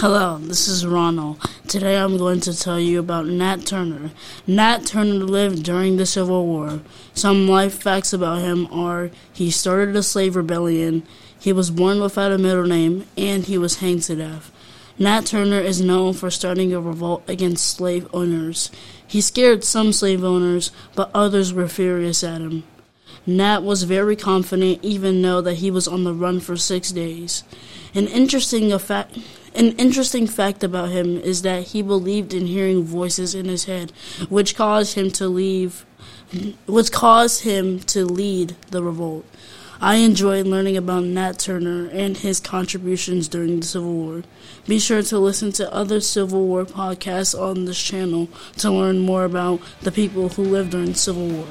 Hello, this is Ronald. Today I'm going to tell you about Nat Turner. Nat Turner lived during the Civil War. Some life facts about him are he started a slave rebellion, he was born without a middle name, and he was hanged to death. Nat Turner is known for starting a revolt against slave owners. He scared some slave owners, but others were furious at him. Nat was very confident, even though that he was on the run for six days. An interesting effect. An interesting fact about him is that he believed in hearing voices in his head, which caused him to leave, which caused him to lead the revolt. I enjoyed learning about Nat Turner and his contributions during the Civil War. Be sure to listen to other Civil War podcasts on this channel to learn more about the people who lived during the Civil War.